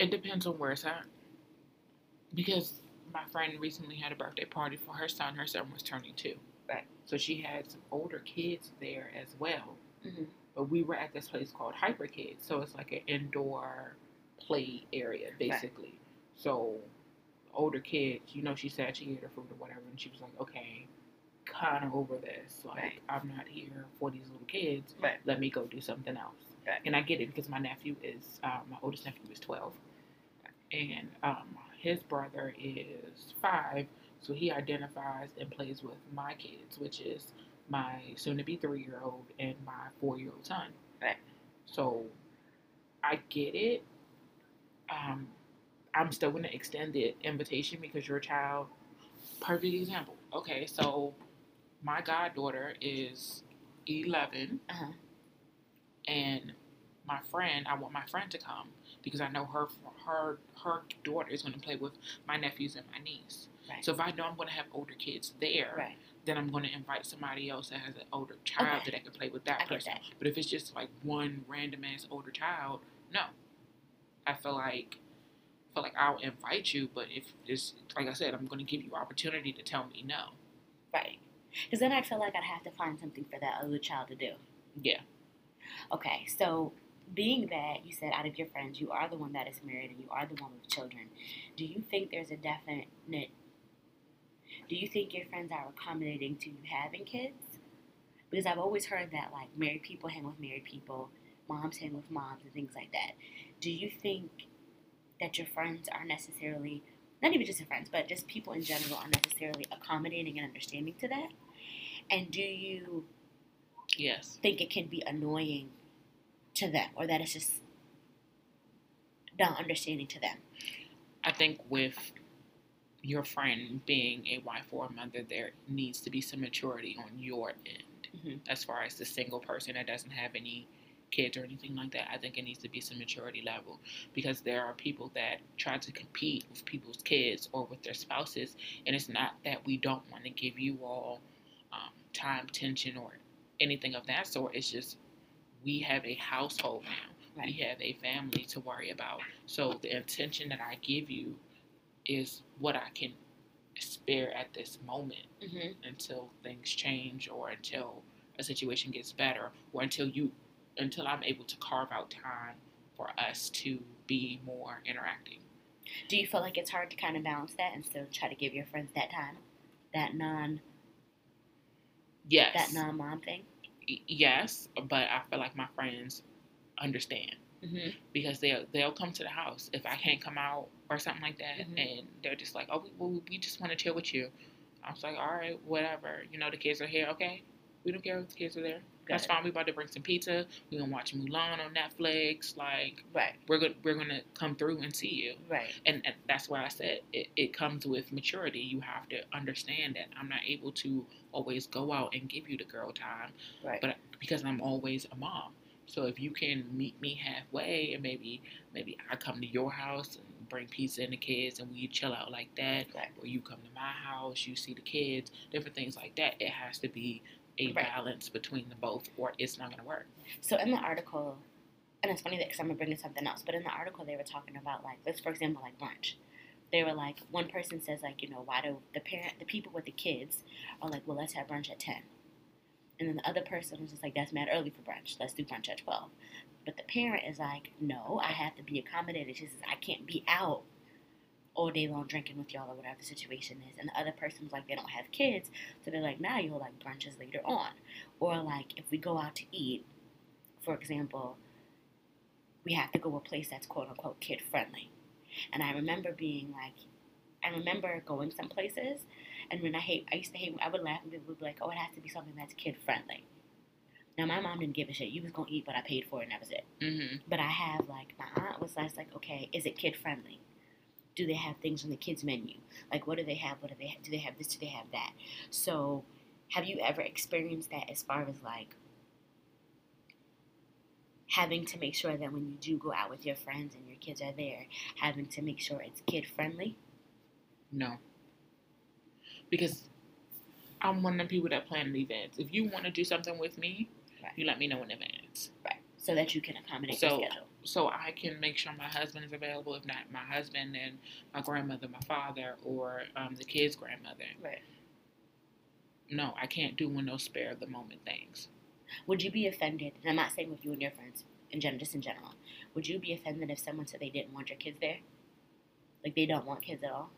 It depends on where it's at. Because my friend recently had a birthday party for her son. Her son was turning two. Right. So she had some older kids there as well. Mhm. But we were at this place called Hyper Kids. So it's like an indoor play area, basically. So older kids, you know, she said she ate her food or whatever. And she was like, okay, kind of over this. Like, Right. I'm not here for these little kids. Right. Let me go do something else. Right. And I get it because my nephew is, um, my oldest nephew is 12. And um, his brother is five. So he identifies and plays with my kids, which is my soon to be three year old and my four year old son. Right. So I get it. Um, I'm still going to extend the invitation because your child, perfect example. Okay, so my goddaughter is 11 Uh-huh. and my friend, I want my friend to come because I know her her her daughter is going to play with my nephews and my niece. Right. So if I know I'm going to have older kids there, Right. then I'm going to invite somebody else that has an older child Okay. that I can play with that I person. that. But if it's just like one random ass older child, no. I feel like I feel like I'll invite you, but if it's like I said, I'm going to give you opportunity to tell me no. Right. Because then I feel like I'd have to find something for that other child to do. Yeah. Okay, so being that you said out of your friends, you are the one that is married and you are the one with children, do you think there's a definite. Do you think your friends are accommodating to you having kids? Because I've always heard that, like, married people hang with married people, moms hang with moms, and things like that. Do you think that your friends are necessarily, not even just your friends, but just people in general, are necessarily accommodating and understanding to that? And do you Yes. think it can be annoying to them or that it's just not understanding to them. I think with your friend being a wife or a mother, there needs to be some maturity on your end. Mhm. As far as the single person that doesn't have any kids or anything like that, I think it needs to be some maturity level because there are people that try to compete with people's kids or with their spouses, and it's not that we don't want to give you all um, time, tension, or anything of that sort. It's just we have a household now. We have a family to worry about. So the intention that I give you is what I can spare at this moment Mm-hmm. until things change or until a situation gets better or until you until I'm able to carve out time for us to be more interacting. Do you feel like it's hard to kind of balance that and still try to give your friends that time, that non Yes. that non mom thing? Yes, but I feel like my friends understand Mm-hmm. because they'll they'll come to the house if I can't come out or something like that, Mhm. and they're just like, oh, we, well, we just want to chill with you. I was like, all right, whatever. You know, the kids are here. Okay, we don't care if the kids are there. That's Got it. fine. We about to bring some pizza. We gonna watch Mulan on Netflix. Like Right. we're gonna we're gonna come through and see you. Right. And, and that's why I said it, it comes with maturity. You have to understand that I'm not able to always go out and give you the girl time Right. but because I'm always a mom. So if you can meet me halfway and maybe maybe I come to your house and bring pizza and the kids and we chill out like that, Right. or you come to my house, you see the kids, different things like that. It has to be a Right. balance between the both, or it's not gonna work. So in the article, and it's funny that because I'm gonna bring in something else, but in the article they were talking about like, let's for example, like lunch. They were like, one person says like, you know, why do the parent, the people with the kids, are like, well, let's have brunch at ten, and then the other person was just like, that's mad early for brunch. Let's do brunch at twelve. But the parent is like, no, I have to be accommodated. She says I can't be out all day long drinking with y'all or whatever the situation is. And the other person's like, they don't have kids, so they're like, now you'll like brunches later on, or like if we go out to eat for example, we have to go a place that's quote unquote kid friendly. And I remember being like, I remember going some places, and when I hate, I used to hate, I would laugh and people would be like, oh, it has to be something that's kid friendly. Now my mom didn't give a shit. You was gonna eat what I paid for, and that was it. Mm-hmm. But I have like my aunt was like, okay, is it kid friendly? Do they have things on the kids menu? Like, what do they have? What do they have? Do they have this? Do they have that? So, have you ever experienced that as far as like having to make sure that when you do go out with your friends and your kids are there, having to make sure it's kid friendly? No, because I'm one of the people that plan the events. If you want to do something with me, Right. you let me know in advance. Right. So that you can accommodate So- your schedule. So I can make sure my husband is available. If not my husband, then my grandmother, my father, or um, the kid's grandmother. Right. No, I can't do one of those spare of the moment things. Would you be offended? And I'm not saying with you and your friends in general, just in general. Would you be offended if someone said they didn't want your kids there? Like they don't want kids at all?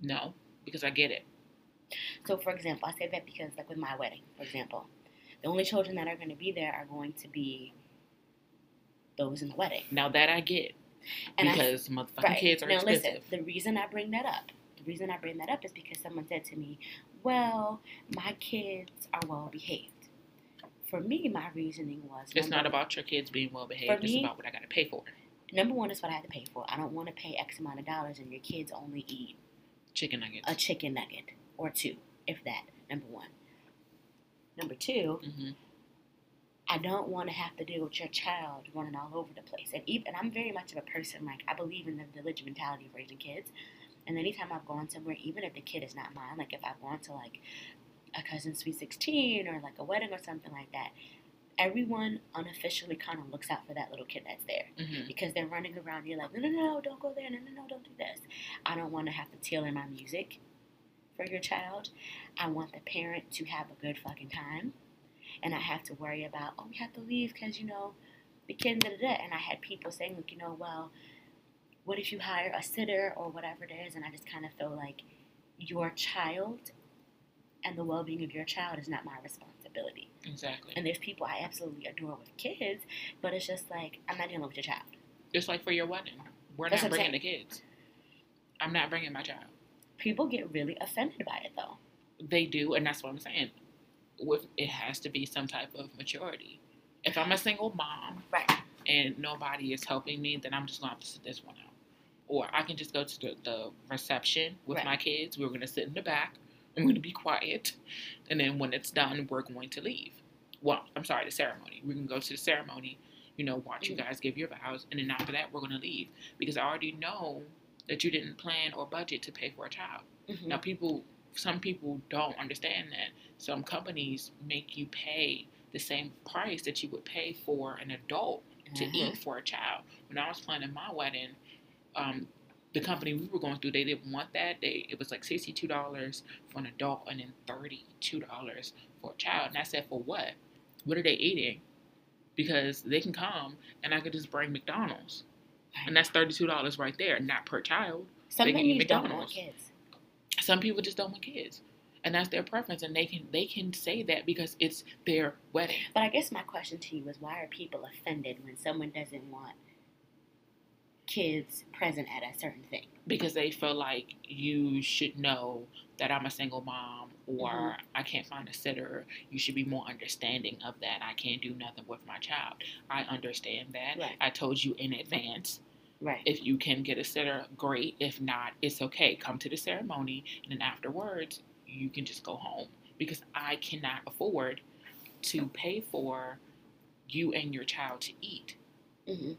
No, because I get it. So, for example, I say that because, like with my wedding, for example, the only children that are going to be there are going to be those in the wedding. Now that I get, And I- because motherfucking Right. kids are now, expensive. listen, the reason I bring that up, the reason I bring that up is because someone said to me, well, my kids are well behaved. For me, my reasoning was It's not number- about your kids being well behaved. It's me- about what I got to pay for. number one is what I have to pay for. I don't want to pay X amount of dollars and your kids only eat Chicken nuggets. a chicken nugget or two, if that. Number one. Number two, hmm I don't want to have to deal with your child running all over the place. And even and I'm very much of a person like I believe in the village mentality of raising kids. And anytime I've gone somewhere, even if the kid is not mine, like if I've gone to like a cousin's sweet sixteen or like a wedding or something like that, everyone unofficially kind of looks out for that little kid that's there hmm because they're running around. You're like, no, no, no, don't go there. No, no, no, don't do this. I don't want to have to tailor my music for your child. I want the parent to have a good fucking time, and I have to worry about, oh, we have to leave because you know the kid da da da. And I had people saying, like, you know, well, what if you hire a sitter or whatever it is? And I just kind of feel like your child and the well-being of your child is not my responsibility. Exactly. And there's people I absolutely adore with kids, but it's just like I'm not dealing with your child. Just like for your wedding, we're That's not bringing the kids. I'm not bringing my child. People get really offended by it though. They do, and that's what I'm saying. With it has to be some type of maturity. If I'm a single mom Right. and nobody is helping me, then I'm just gonna have to sit this one out. Or I can just go to the, the reception with Right. my kids. We're gonna sit in the back. I'm gonna be quiet, and then when it's done, we're going to leave. Well, I'm sorry, the ceremony. We can go to the ceremony. You know, watch you Mhm. guys give your vows, and then after that, we're gonna leave because I already know that you didn't plan or budget to pay for a child. Mhm. Now, people, some people don't understand that. Some companies make you pay the same price that you would pay for an adult to Mhm. eat for a child. When I was planning my wedding, um, the company we were going through, they didn't want that. They it was like sixty two dollars for an adult and then thirty two dollars for a child. And I said, for what? What are they eating? Because they can come and I could just bring McDonald's, and that's thirty two dollars right there, not per child Some eat don't want kids. some people just don't want kids and that's their preference and they can they can say that because it's their wedding But I guess my question to you is why are people offended when someone doesn't want kids present at a certain thing? because they feel like you should know that I'm a single mom or Mhm. I can't find a sitter. You should be more understanding of that. I can't do nothing with my child. I understand that. Right. I told you in advance. Right. If you can get a sitter, great. If not, it's okay. Come to the ceremony and then afterwards you can just go home because I cannot afford to pay for you and your child to eat. hmm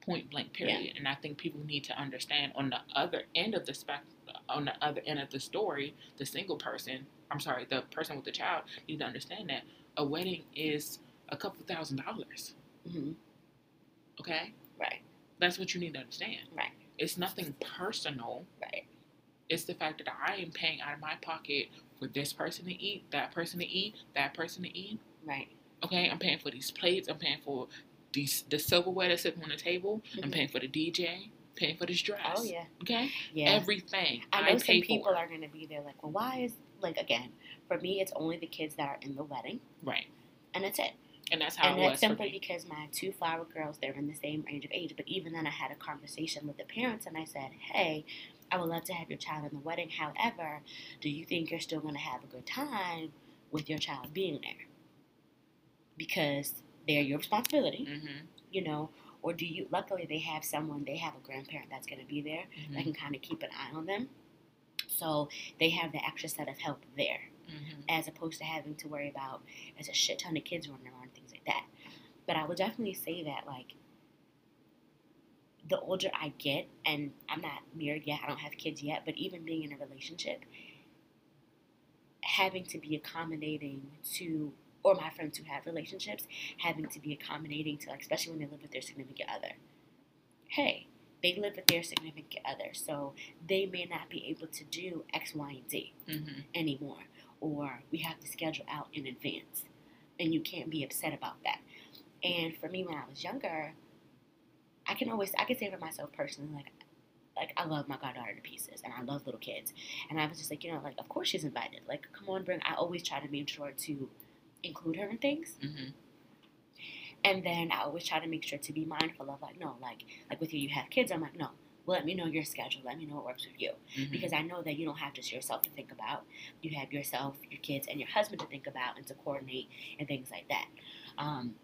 point blank period and i think people need to understand on the other end of the spec on the other end of the story the single person i'm sorry the person with the child need to understand that a wedding is a couple thousand dollars hmm okay Right. that's what you need to understand Right. it's nothing personal Right. it's the fact that i am paying out of my pocket for this person to eat that person to eat that person to eat Right. okay i'm paying for these plates i'm paying for these the silverware that's sitting on the table i'm Mhm. paying for the dj paying for this dress Oh yeah. Okay, Yeah. everything I I, know some people for. are going to be there like, well, why is like again? For me, it's only the kids that are in the wedding, right, and that's it. and that's how and it that's simply me. because my two flower girls they're in the same range of age but even then i had a conversation with the parents and i said hey i would love to have your child in the wedding however do you think you're still going to have a good time with your child being there because they're your responsibility hmm you know or do you luckily they have someone they have a grandparent that's going to be there that can kind of keep an eye on them. So they have the extra set of help there hmm as opposed to having to worry about there's a shit ton of kids running around things like that. But I would definitely say that like the older I get, and I'm not married yet, I don't have kids yet, but even being in a relationship, having to be accommodating to or my friends who have relationships having to be accommodating to like especially when they live with their significant other. Hey, they live with their significant other, so they may not be able to do X, Y, and Z hmm anymore, or we have to schedule out in advance, and you can't be upset about that. And for me, when I was younger, I can always I can say for myself personally, like like I love my goddaughter to pieces, and I love little kids, and I was just like, you know, like of course she's invited. Like, come on, bring. I always try to make sure to include her in things. hmm And then I always try to make sure to be mindful of like, no, like like with you, you have kids. I'm like, no, let me know your schedule. Let me know what works with you. hmm Because I know that you don't have just yourself to think about. You have yourself, your kids, and your husband to think about and to coordinate and things like that. Um,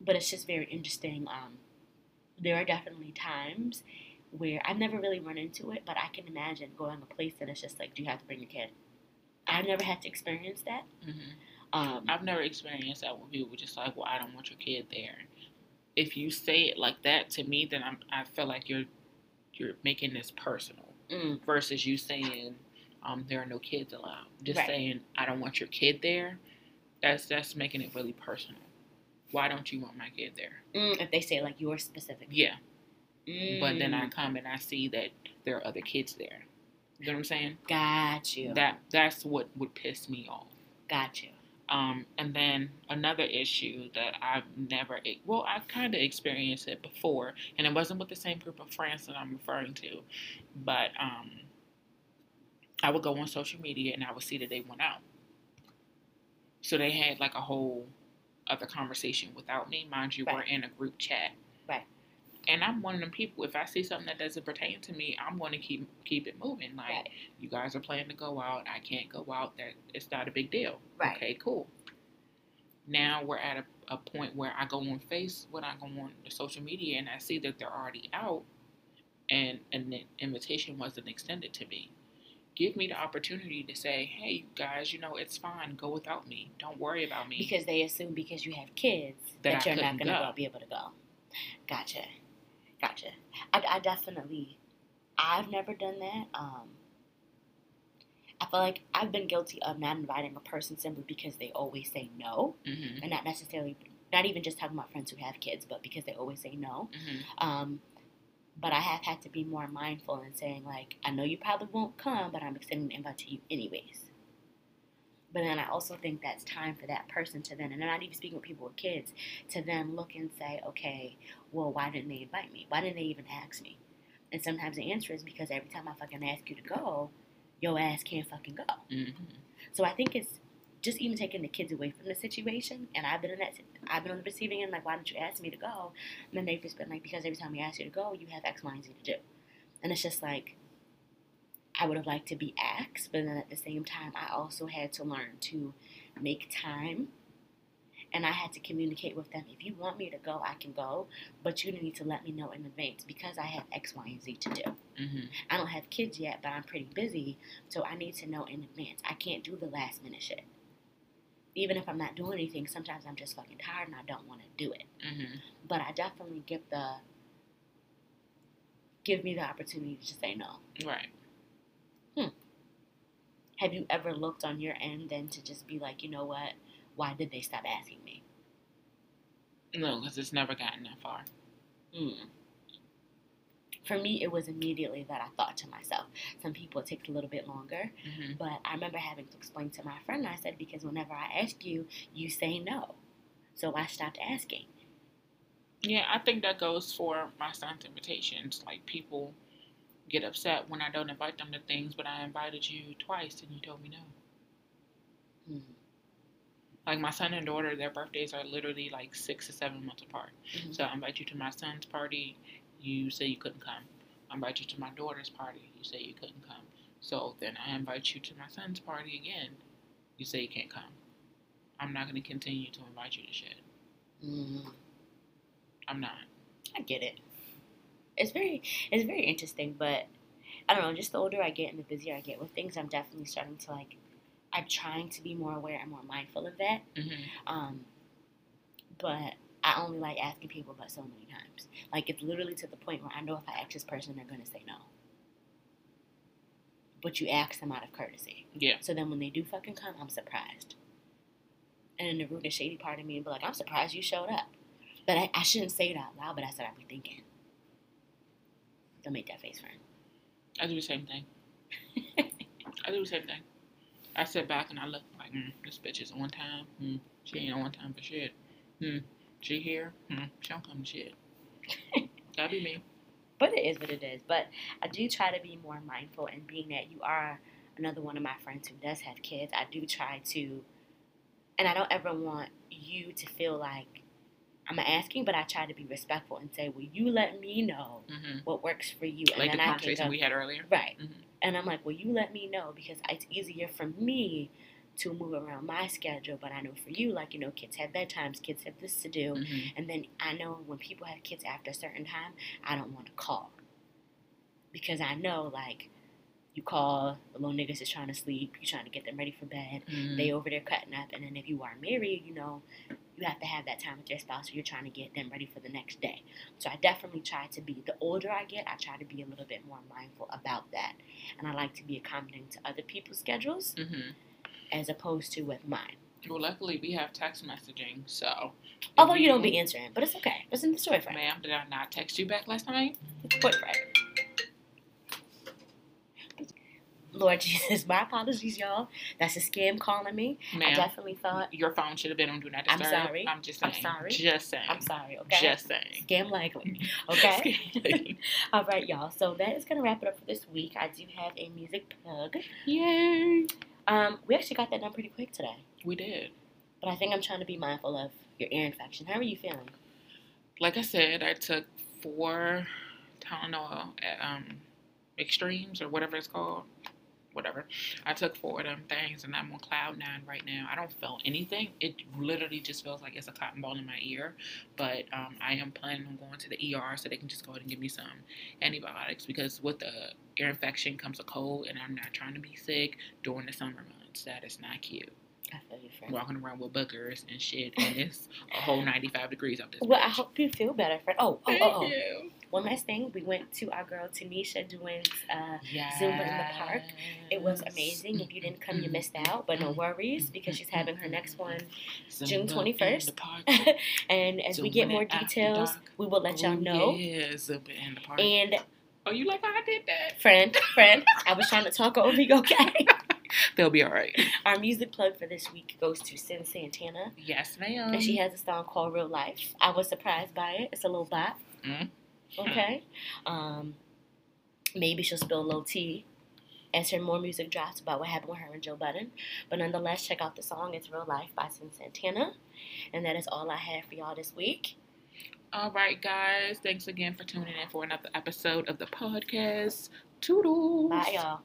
but it's just very interesting. Um, there are definitely times where I've never really run into it, but I can imagine going to a place that it's just like, do you have to bring your kid? I've never had to experience that. hmm Um, I've never experienced that with people just like, well, I don't want your kid there. If you say it like that to me, then I'm, I feel like you're you're making this personal mm, versus you saying um, there are no kids allowed. Just Right. saying I don't want your kid there. That's that's making it really personal. Why don't you want my kid there? mm, if they say like yours specific. Yeah, but then I Mm, come and I see that there are other kids there. You know what I'm saying? got you. That that's what would piss me off. got you. Um, and then another issue that I've never, well, I've kind of experienced it before, and it wasn't with the same group of friends that I'm referring to, but um, I would go on social media and I would see that they went out. So they had like a whole other conversation without me. Mind you, we're in a group chat. Right. And I'm one of them people. If I see something that doesn't pertain to me, I'm going to keep keep it moving. Like Right. you guys are planning to go out, I can't go out. That it's not a big deal. Right. Okay, cool. Now we're at a, a point where I go on Face when I go on the social media and I see that they're already out, and an invitation wasn't extended to me. Give me the opportunity to say, hey, you guys, you know it's fine. Go without me. Don't worry about me. Because they assume because you have kids That that, you're not going to be able to go. Gotcha. Gotcha. I, I definitely, I've never done that. Um, I feel like I've been guilty of not inviting a person simply because they always say no, hmm and not necessarily, not even just talking about friends who have kids, but because they always say no. hmm Um, but I have had to be more mindful in saying like, I know you probably won't come, but I'm extending the invite to you anyways. But then I also think that's time for that person to then, and I'm not even speaking with people with kids, to then look and say, okay, well, why didn't they invite me? Why didn't they even ask me? And sometimes the answer is because every time I fucking ask you to go, your ass can't fucking go. hmm So I think it's just even taking the kids away from the situation. And I've been in that, I've been on the receiving end, like, why didn't you ask me to go? And then they've just been like, because every time we ask you to go, you have X, Y, and Z to do. And it's just like, I would have liked to be asked, but then at the same time, I also had to learn to make time. And I had to communicate with them. If you want me to go, I can go, but you need to let me know in advance because I have X, Y, and Z to do. hmm I don't have kids yet, but I'm pretty busy, so I need to know in advance. I can't do the last minute shit. Even if I'm not doing anything, sometimes I'm just fucking tired and I don't want to do it. hmm But I definitely give the give me the opportunity to say no. Right. Have you ever looked on your end then to just be like, you know what? Why did they stop asking me? No, because it's never gotten that far. Mm. For me, it was immediately that I thought to myself. Some people it takes a little bit longer, hmm But I remember having to explain to my friend, I said, because whenever I ask you, you say no. So I stopped asking. Yeah, I think that goes for my son's invitations. Like people get upset when I don't invite them to things, but I invited you twice and you told me no. Mhm. Like my son and daughter, their birthdays are literally like six to seven months apart. Mhm. So I invite you to my son's party, you say you couldn't come. I invite you to my daughter's party, you say you couldn't come. So then I invite you to my son's party again, you say you can't come. I'm not going to continue to invite you to shit. Mhm. I'm not. I get it. It's very, it's very interesting, but I don't know. Just the older I get and the busier I get with things, I'm definitely starting to like. I'm trying to be more aware and more mindful of that. hmm Um, but I only like asking people but so many times. Like it's literally to the point where I know if I ask this person, they're gonna say no. But you ask them out of courtesy. Yeah. So then when they do fucking come, I'm surprised. And then the rude and shady part of me would be like, I'm surprised you showed up. But I, I shouldn't say it out loud, but that's what I be thinking. Don't make that face, friend. I do the same thing. I do the same thing. I sit back and I look like, mm, this bitch is on time. Hmm, she ain't on time for shit. Hmm, she here. Hmm, she don't come to shit. That'd be me. But it is what it is. But I do try to be more mindful, and being that you are another one of my friends who does have kids, I do try to, and I don't ever want you to feel like I'm asking, but I try to be respectful and say, "Will you let me know hmm what works for you?" And Like the conversation go, we had earlier. right. Mhm. And I'm like, "Will you let me know?" Because it's easier for me to move around my schedule, but I know for you, like you know, kids have bedtimes, kids have this to do, hmm and then I know when people have kids after a certain time, I don't want to call because I know like you call the little niggas is trying to sleep, you trying to get them ready for bed, hmm they over there cutting up, and then if you are married, you know, you have to have that time with your spouse, so you're trying to get them ready for the next day. So I definitely try to be. The older I get, I try to be a little bit more mindful about that, and I like to be accommodating to other people's schedules hmm as opposed to with mine. Well, luckily we have text messaging, so. Although you don't be answering, but it's okay. It's in the story frame. Ma'am, did I not text you back last night? It's boyfriend. Lord Jesus, my apologies, y'all. That's a scam calling me. I definitely thought. your phone should have been on Do Not Disturb. I'm sorry. I'm just saying. I'm sorry. Just saying. I'm sorry, okay? Just saying. Scam likely. Okay? Scam. All right, y'all. So that is going to wrap it up for this week. I do have a music plug. Yay! Um, we actually got that done pretty quick today. We did. But I think I'm trying to be mindful of your ear infection. How are you feeling? Like I said, I took four Tylenol um, extremes or whatever it's called. Whatever. I took four of them things and I'm on cloud nine right now. I don't feel anything. It literally just feels like it's a cotton ball in my ear. But um, I am planning on going to the ER so they can just go ahead and give me some antibiotics because with the ear infection comes a cold and I'm not trying to be sick during the summer months. That is not cute. I feel you, friend. Walking around with boogers and shit and it's a whole 95 degrees out this Well, I hope you feel better, friend. Oh, oh, Thank oh, oh. you. One last thing. We went to our girl Tanisha Duane's uh, Yes. Zumba in the park. It was amazing. If you didn't come, you missed out. But no worries because she's having her next one. June 21st. in the park. and as we get more details, dark. we will let y'all Oh, know. Yeah, Zumba in the park. And oh, you like how I did that? friend, friend, I was trying to talk over you, okay? They'll be all right. Our music plug for this week goes to Cyn Santana. Yes, ma'am. and she has a song called Real Life. I was surprised by it. It's a little bop. Mm. Okay. Um, maybe she'll spill a little tea as her more music drops about what happened with her and Joe Budden. But nonetheless, check out the song. It's Real Life by Cyn Santana. And that is all I have for y'all this week. All right, guys. Thanks again for tuning in for another episode of the podcast. Toodles. Bye, y'all.